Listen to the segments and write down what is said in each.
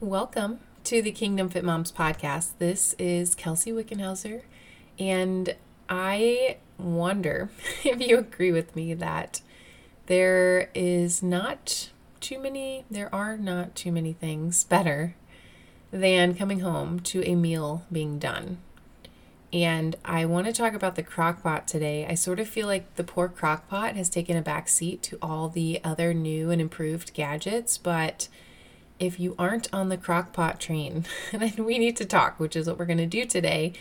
Welcome to the Kingdom Fit Moms podcast. This is Kelsey Wickenhauser, and I wonder if you agree with me that there is not too many, there are not too many things better than coming home to a meal being done. And I want to talk about the crock pot today. I sort of feel like the poor crock pot has taken a back seat to all the other new and improved gadgets, but if you aren't on the crockpot train, then we need to talk, which is what we're going to do today.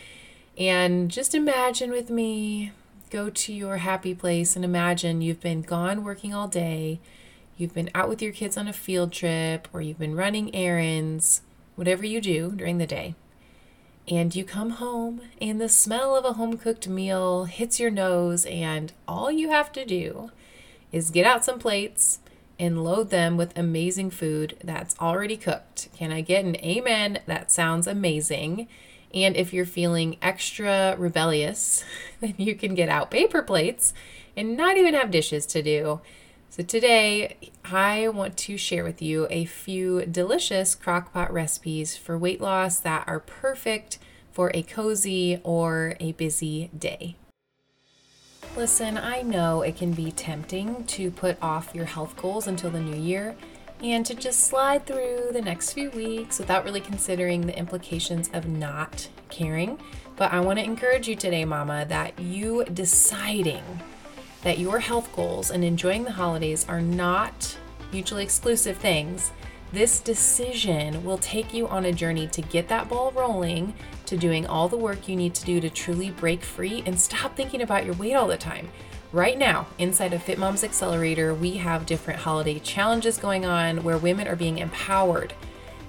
And just imagine with me, go to your happy place and imagine you've been gone working all day, you've been out with your kids on a field trip, or you've been running errands, whatever you do during the day. And you come home, and the smell of a home cooked meal hits your nose, and all you have to do is get out some plates and load them with amazing food that's already cooked. Can I get an amen? That sounds amazing. And if you're feeling extra rebellious, then you can get out paper plates and not even have dishes to do. So, today I want to share with you a few delicious crockpot recipes for weight loss that are perfect for a cozy or a busy day. Listen, I know it can be tempting to put off your health goals until the new year and to just slide through the next few weeks without really considering the implications of not caring. But I want to encourage you today, Mama, that you deciding that your health goals and enjoying the holidays are not mutually exclusive things. This decision will take you on a journey to get that ball rolling to doing all the work you need to do to truly break free and stop thinking about your weight all the time. Right now, inside of Fit Moms Accelerator, we have different holiday challenges going on where women are being empowered.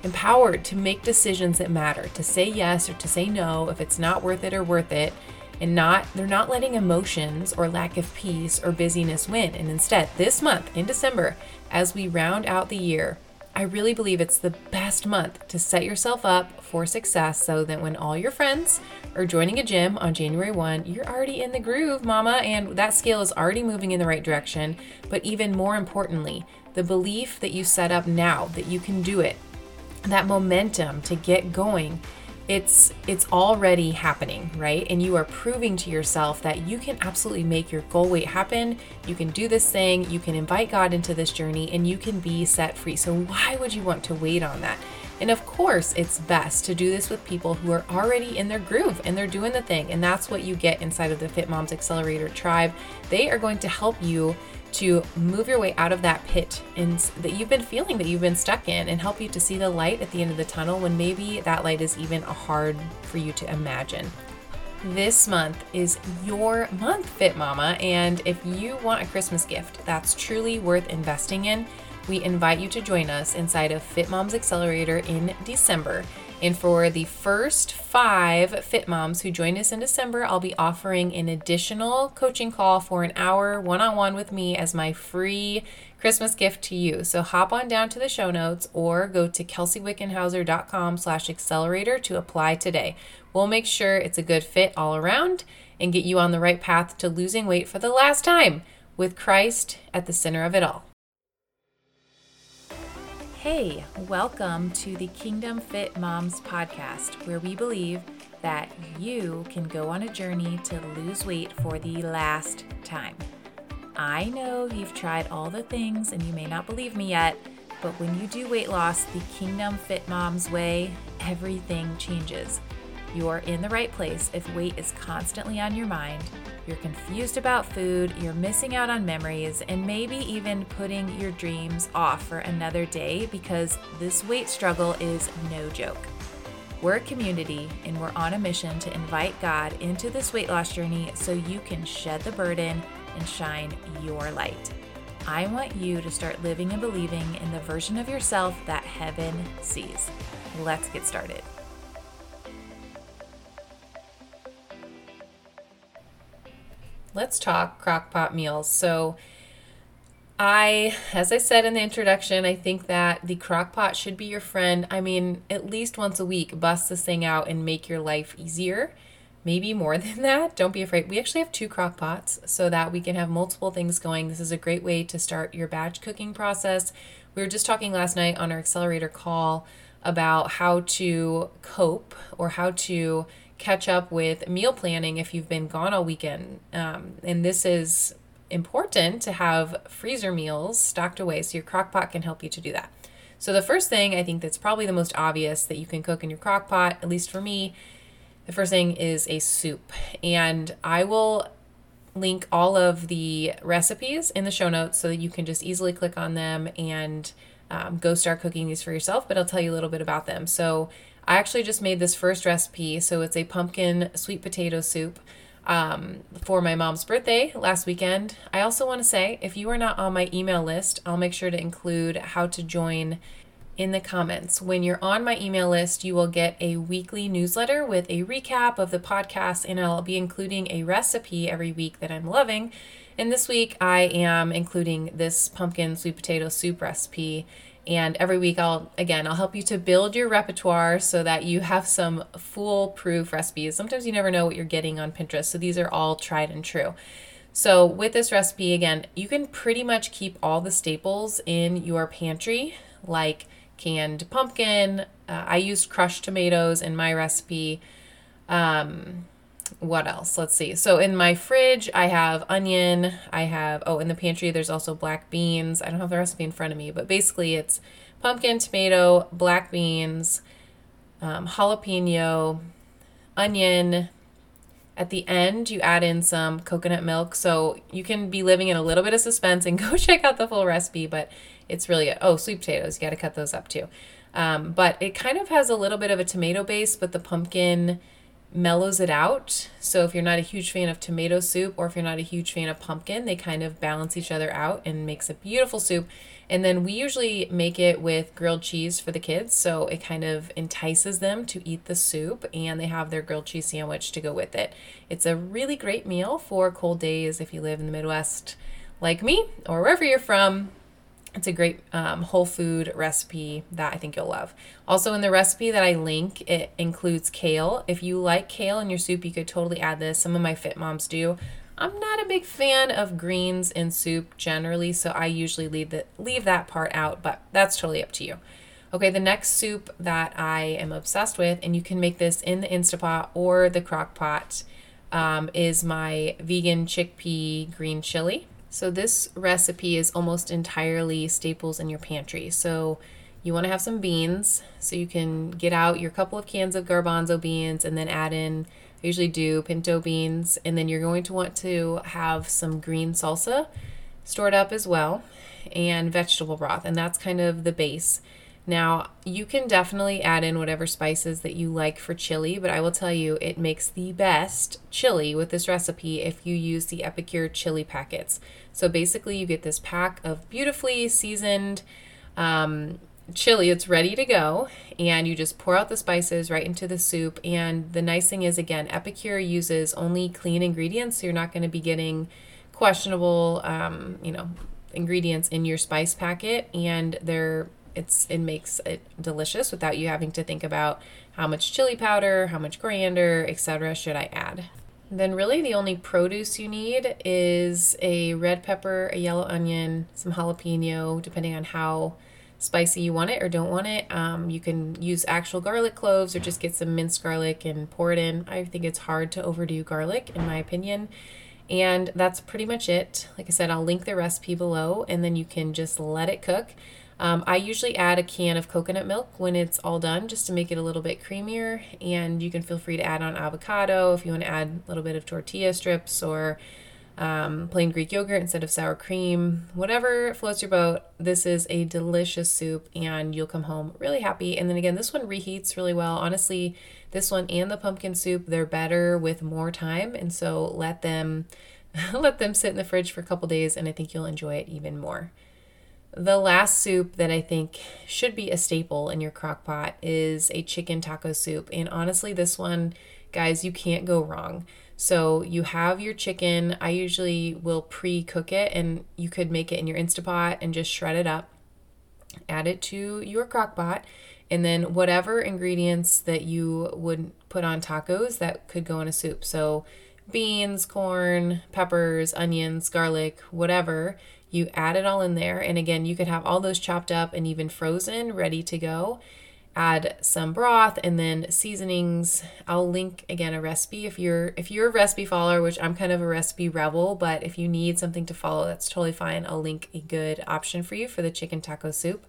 Empowered to make decisions that matter, to say yes or to say no if it's not worth it or worth it, and not they're not letting emotions or lack of peace or busyness win. And instead, this month in December, as we round out the year, I really believe it's the best month to set yourself up for success so that when all your friends are joining a gym on January 1, you're already in the groove, mama, and that scale is already moving in the right direction. But even more importantly, the belief that you set up now that you can do it, that momentum to get going it's it's already happening right? And you are proving to yourself that you can absolutely make your goal weight happen. You can do this thing. You can invite god into this journey and you can be set free. So why would you want to wait on that? And of course it's best to do this with people who are already in their groove and they're doing the thing. And that's what you get inside of the fit moms accelerator tribe. They are going to help you to move your way out of that pit and that you've been feeling that you've been stuck in and help you to see the light at the end of the tunnel when maybe that light is even hard for you to imagine. This month is your month, Fit Mama, and if you want a Christmas gift that's truly worth investing in, we invite you to join us inside of Fit Moms Accelerator in December. And for the first five Fit Moms who join us in December, I'll be offering an additional coaching call for an hour one on one with me as my free Christmas gift to you. So hop on down to the show notes or go to kelseywickenhauser.com slash accelerator to apply today. We'll make sure it's a good fit all around and get you on the right path to losing weight for the last time with Christ at the center of it all. Hey, welcome to the Kingdom Fit Moms podcast, where we believe that you can go on a journey to lose weight for the last time. I know you've tried all the things and you may not believe me yet, but when you do weight loss the Kingdom Fit Moms way, everything changes. You are in the right place if weight is constantly on your mind you're confused about food, you're missing out on memories, and maybe even putting your dreams off for another day because this weight struggle is no joke. We're a community and we're on a mission to invite God into this weight loss journey so you can shed the burden and shine your light. I want you to start living and believing in the version of yourself that heaven sees. Let's get started. Let's talk crockpot meals. So, I, as I said in the introduction, I think that the crockpot should be your friend. I mean, at least once a week, bust this thing out and make your life easier. Maybe more than that. Don't be afraid. We actually have two crockpots so that we can have multiple things going. This is a great way to start your batch cooking process. We were just talking last night on our accelerator call about how to cope or how to catch up with meal planning if you've been gone all weekend. Um, and this is important to have freezer meals stocked away so your crock pot can help you to do that. So, the first thing I think that's probably the most obvious that you can cook in your crock pot, at least for me, the first thing is a soup. And I will link all of the recipes in the show notes so that you can just easily click on them and um, go start cooking these for yourself. But I'll tell you a little bit about them. So, I actually just made this first recipe. So, it's a pumpkin sweet potato soup um, for my mom's birthday last weekend. I also want to say if you are not on my email list, I'll make sure to include how to join in the comments. When you're on my email list, you will get a weekly newsletter with a recap of the podcast, and I'll be including a recipe every week that I'm loving. And this week, I am including this pumpkin sweet potato soup recipe and every week I'll again I'll help you to build your repertoire so that you have some foolproof recipes. Sometimes you never know what you're getting on Pinterest. So these are all tried and true. So with this recipe again, you can pretty much keep all the staples in your pantry like canned pumpkin. Uh, I used crushed tomatoes in my recipe. Um, what else? Let's see. So in my fridge, I have onion. I have, oh, in the pantry, there's also black beans. I don't have the recipe in front of me, but basically it's pumpkin, tomato, black beans, um, jalapeno, onion. At the end, you add in some coconut milk. So you can be living in a little bit of suspense and go check out the full recipe, but it's really, oh, sweet potatoes. You got to cut those up too. Um, but it kind of has a little bit of a tomato base, but the pumpkin mellows it out. So if you're not a huge fan of tomato soup or if you're not a huge fan of pumpkin, they kind of balance each other out and makes a beautiful soup. And then we usually make it with grilled cheese for the kids, so it kind of entices them to eat the soup and they have their grilled cheese sandwich to go with it. It's a really great meal for cold days if you live in the Midwest like me or wherever you're from. It's a great um, whole food recipe that I think you'll love. Also, in the recipe that I link, it includes kale. If you like kale in your soup, you could totally add this. Some of my fit moms do. I'm not a big fan of greens in soup generally, so I usually leave that leave that part out, but that's totally up to you. Okay, the next soup that I am obsessed with, and you can make this in the Instapot or the crock pot, um, is my vegan chickpea green chili. So this recipe is almost entirely staples in your pantry. So you want to have some beans. So you can get out your couple of cans of garbanzo beans and then add in, I usually do pinto beans. And then you're going to want to have some green salsa stored up as well and vegetable broth. And that's kind of the base. Now, you can definitely add in whatever spices that you like for chili, but I will tell you it makes the best chili with this recipe if you use the Epicure chili packets. So basically, you get this pack of beautifully seasoned um, chili. It's ready to go, and you just pour out the spices right into the soup. And the nice thing is, again, Epicure uses only clean ingredients, so you're not going to be getting questionable, um, you know, ingredients in your spice packet, and they're it's it makes it delicious without you having to think about how much chili powder, how much coriander, etc. should I add. Then really the only produce you need is a red pepper, a yellow onion, some jalapeno, depending on how spicy you want it or don't want it. Um, you can use actual garlic cloves or just get some minced garlic and pour it in. I think it's hard to overdo garlic in my opinion. And that's pretty much it. Like I said, I'll link the recipe below and then you can just let it cook. Um, I usually add a can of coconut milk when it's all done just to make it a little bit creamier. And you can feel free to add on avocado if you want to add a little bit of tortilla strips or um, plain Greek yogurt instead of sour cream. Whatever floats your boat, this is a delicious soup and you'll come home really happy. And then again, this one reheats really well. Honestly, this one and the pumpkin soup, they're better with more time. And so let them. let them sit in the fridge for a couple days and I think you'll enjoy it even more. The last soup that I think should be a staple in your crock pot is a chicken taco soup. And honestly, this one, guys, you can't go wrong. So you have your chicken. I usually will pre cook it, and you could make it in your Instapot and just shred it up. Add it to your crock pot, and then whatever ingredients that you would put on tacos that could go in a soup. So beans, corn, peppers, onions, garlic, whatever you add it all in there. And again, you could have all those chopped up and even frozen, ready to go. add some broth and then seasonings. I'll link again a recipe if you're if you're a recipe follower, which I'm kind of a recipe rebel, but if you need something to follow, that's totally fine. I'll link a good option for you for the chicken taco soup.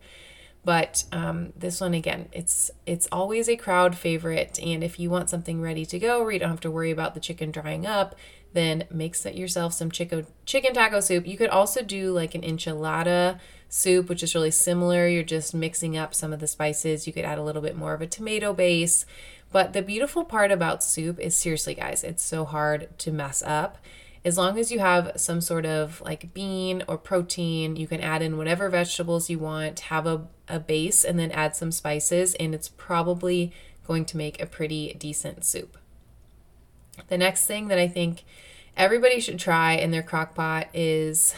But um, this one again, it's it's always a crowd favorite, and if you want something ready to go, where you don't have to worry about the chicken drying up, then make yourself some chicken chicken taco soup. You could also do like an enchilada soup, which is really similar. You're just mixing up some of the spices. You could add a little bit more of a tomato base. But the beautiful part about soup is seriously, guys, it's so hard to mess up. As long as you have some sort of like bean or protein, you can add in whatever vegetables you want, have a, a base, and then add some spices, and it's probably going to make a pretty decent soup. The next thing that I think everybody should try in their crock pot is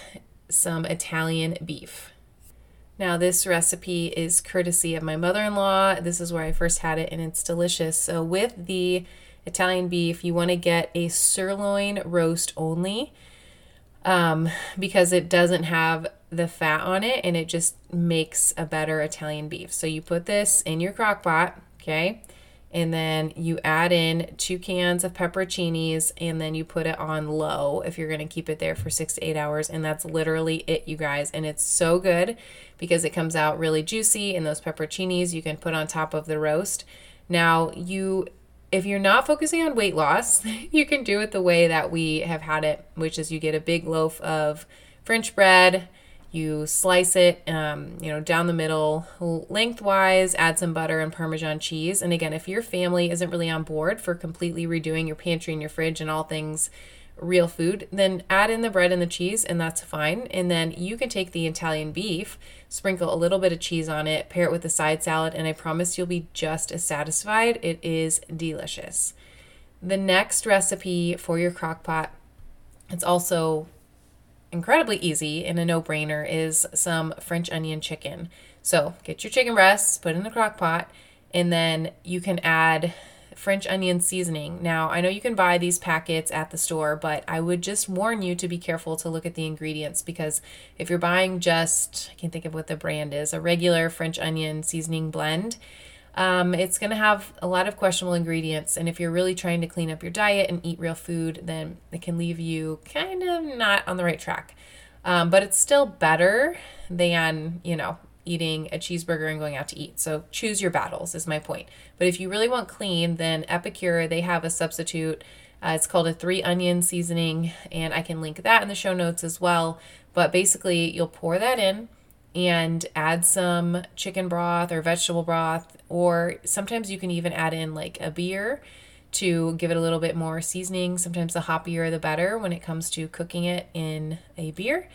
some Italian beef. Now, this recipe is courtesy of my mother in law. This is where I first had it, and it's delicious. So, with the Italian beef, you want to get a sirloin roast only um, because it doesn't have the fat on it and it just makes a better Italian beef. So, you put this in your crock pot, okay? And then you add in two cans of pepperoncinis and then you put it on low if you're going to keep it there for six to eight hours. And that's literally it you guys. And it's so good because it comes out really juicy and those pepperoncinis you can put on top of the roast. Now you if you're not focusing on weight loss you can do it the way that we have had it which is you get a big loaf of french bread you slice it, um, you know, down the middle, lengthwise. Add some butter and Parmesan cheese. And again, if your family isn't really on board for completely redoing your pantry and your fridge and all things real food, then add in the bread and the cheese, and that's fine. And then you can take the Italian beef, sprinkle a little bit of cheese on it, pair it with a side salad, and I promise you'll be just as satisfied. It is delicious. The next recipe for your crock pot, it's also incredibly easy and a no brainer is some French onion chicken. So get your chicken breasts, put in the crock pot, and then you can add French onion seasoning. Now, I know you can buy these packets at the store, but I would just warn you to be careful to look at the ingredients because if you're buying just, I can't think of what the brand is, a regular French onion seasoning blend, um, it's going to have a lot of questionable ingredients. And if you're really trying to clean up your diet and eat real food, then it can leave you kind of not on the right track. Um, but it's still better than, you know, eating a cheeseburger and going out to eat. So choose your battles, is my point. But if you really want clean, then Epicure, they have a substitute. Uh, it's called a three onion seasoning, and I can link that in the show notes as well. But basically, you'll pour that in and add some chicken broth or vegetable broth, or sometimes you can even add in like a beer to give it a little bit more seasoning. Sometimes the hoppier the better when it comes to cooking it in a beer.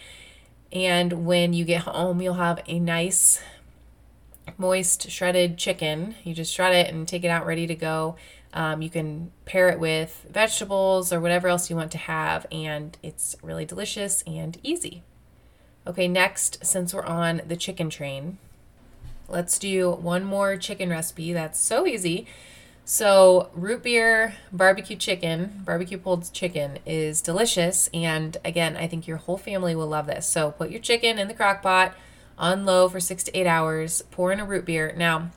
And when you get home, you'll have a nice, moist, shredded chicken. You just shred it and take it out ready to go. Um, you can pair it with vegetables or whatever else you want to have, and it's really delicious and easy. Okay, next, since we're on the chicken train, let's do one more chicken recipe that's so easy. So, root beer barbecue chicken, barbecue pulled chicken is delicious. And again, I think your whole family will love this. So, put your chicken in the crock pot on low for six to eight hours, pour in a root beer. Now,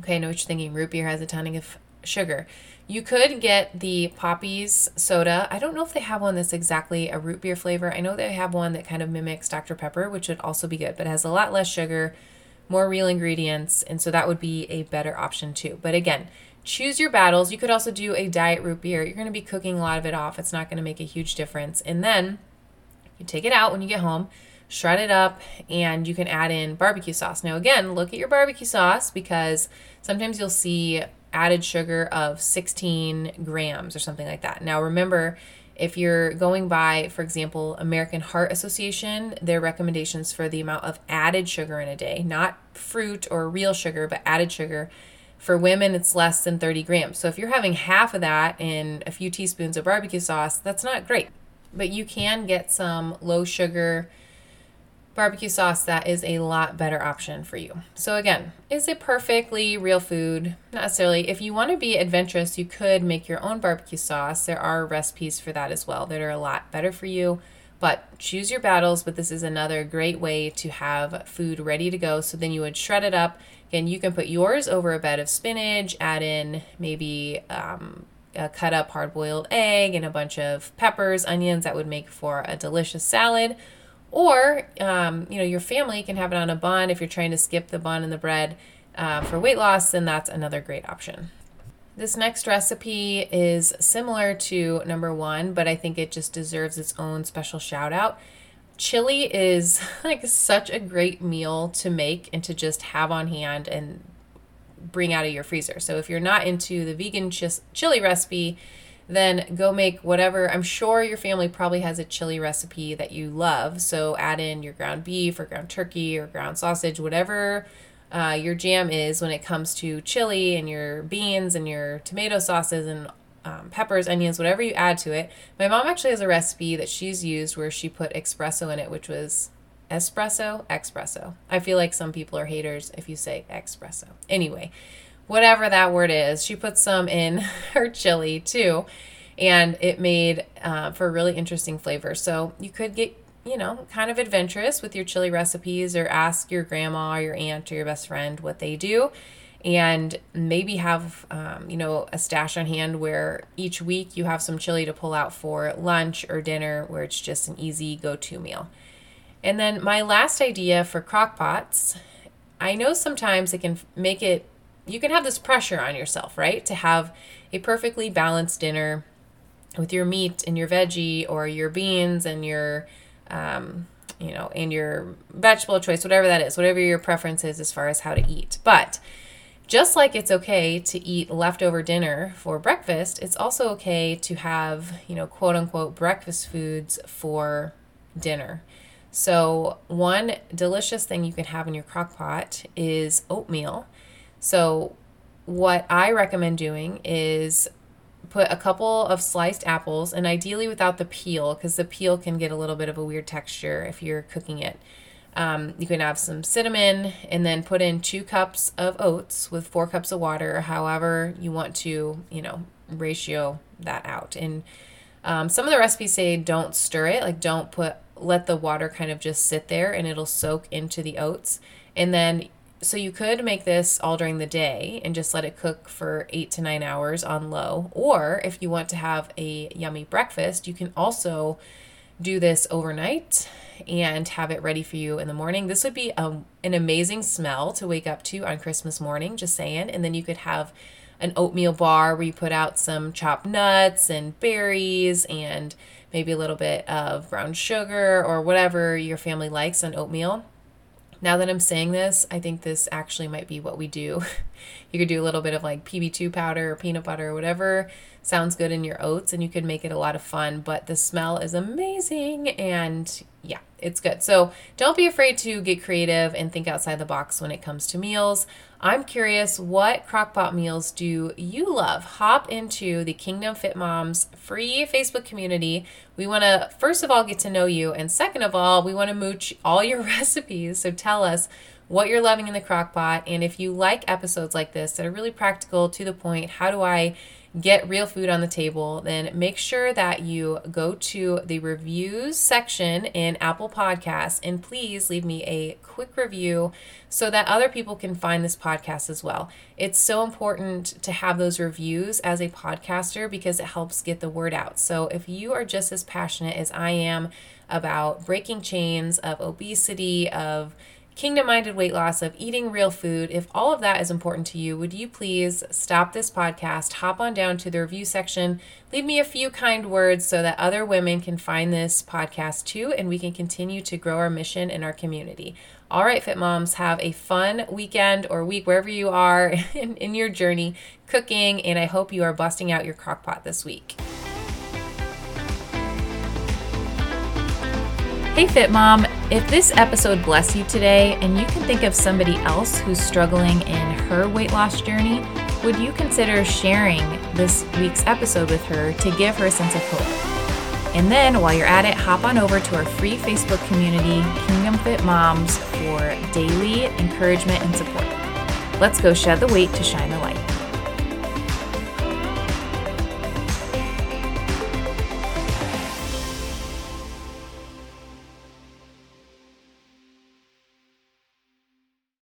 okay, I know what you're thinking. Root beer has a ton of sugar. You could get the Poppies soda. I don't know if they have one that's exactly a root beer flavor. I know they have one that kind of mimics Dr. Pepper, which would also be good, but has a lot less sugar, more real ingredients, and so that would be a better option too. But again, choose your battles. You could also do a diet root beer. You're going to be cooking a lot of it off. It's not going to make a huge difference. And then you take it out when you get home, shred it up, and you can add in barbecue sauce. Now, again, look at your barbecue sauce because sometimes you'll see added sugar of 16 grams or something like that. Now, remember, if you're going by, for example, American Heart Association, their recommendations for the amount of added sugar in a day, not fruit or real sugar, but added sugar. For women, it's less than 30 grams. So if you're having half of that in a few teaspoons of barbecue sauce, that's not great. But you can get some low sugar barbecue sauce, that is a lot better option for you. So, again, is it perfectly real food? Not necessarily. If you want to be adventurous, you could make your own barbecue sauce. There are recipes for that as well that are a lot better for you. But choose your battles. But this is another great way to have food ready to go. So then you would shred it up, Again, you can put yours over a bed of spinach, add in maybe um, a cut up hard boiled egg and a bunch of peppers, onions that would make for a delicious salad. Or, um, you know, your family can have it on a bun. If you're trying to skip the bun and the bread uh, for weight loss, then that's another great option. This next recipe is similar to number one, but I think it just deserves its own special shout out. Chili is like such a great meal to make and to just have on hand and bring out of your freezer. So if you're not into the vegan ch- chili recipe, then go make whatever. I'm sure your family probably has a chili recipe that you love. So add in your ground beef or ground turkey or ground sausage, whatever uh, your jam is when it comes to chili and your beans and your tomato sauces and um, peppers, onions, whatever you add to it. My mom actually has a recipe that she's used where she put espresso in it, which was espresso, espresso. I feel like some people are haters if you say espresso. Anyway, whatever that word is, she put some in her chili too, and it made uh, for a really interesting flavor. So you could get you know, kind of adventurous with your chili recipes or ask your grandma or your aunt or your best friend what they do and maybe have um, you know a stash on hand where each week you have some chili to pull out for lunch or dinner where it's just an easy go-to meal and then my last idea for crock pots i know sometimes it can make it you can have this pressure on yourself right to have a perfectly balanced dinner with your meat and your veggie or your beans and your um, you know, and your vegetable choice, whatever that is, whatever your preference is as far as how to eat. But just like it's okay to eat leftover dinner for breakfast, it's also okay to have, you know, quote unquote breakfast foods for dinner. So, one delicious thing you can have in your crock pot is oatmeal. So, what I recommend doing is put a couple of sliced apples, and ideally without the peel, because the peel can get a little bit of a weird texture if you're cooking it. Um, you can have some cinnamon and then put in two cups of oats with four cups of water, however you want to, you know, ratio that out. And um, some of the recipes say don't stir it, like don't put, let the water kind of just sit there and it'll soak into the oats. And then so you could make this all during the day and just let it cook for eight to nine hours on low. Or if you want to have a yummy breakfast, you can also do this overnight and have it ready for you in the morning. This would be a, um, an amazing smell to wake up to on Christmas morning, just saying. And then you could have an oatmeal bar where you put out some chopped nuts and berries and maybe a little bit of brown sugar or whatever your family likes on oatmeal now that I'm saying this, I think this actually might be what we do. you could do a little bit of like PB2 powder or peanut butter or whatever sounds good in your oats, and you could make it a lot of fun. But the smell is amazing, and yeah, it's good. So don't be afraid to get creative and think outside the box when it comes to meals. I'm curious, what crockpot meals do you love? Hop into the Kingdom Fit Moms free Facebook community. We want to, first of all, get to know you. And second of all, we want to mooch all your recipes. So tell us what you're loving in the crock pot. And if you like episodes like this that are really practical, to the point, how do I get real food on the table, then make sure that you go to the reviews section in Apple Podcasts and please leave me a quick review so that other people can find this podcast as well. It's so important to have those reviews as a podcaster because it helps get the word out. So if you are just as passionate as I am about breaking chains of obesity, of kingdom minded weight loss, of eating real food, if all of that is important to you, would you please stop this podcast, hop on down to the review section, leave me a few kind words so that other women can find this podcast too, and we can continue to grow our mission in our community. All right, Fit Moms, have a fun weekend or week wherever you are in, in your journey cooking, and I hope you are busting out your crock pot this week. Hey, Fit Mom. If this episode blessed you today and you can think of somebody else who's struggling in her weight loss journey, would you consider sharing this week's episode with her to give her a sense of hope? And then while you're at it, hop on over to our free Facebook community, Kingdom Fit Moms, for daily encouragement and support. Let's go shed the weight to shine the light.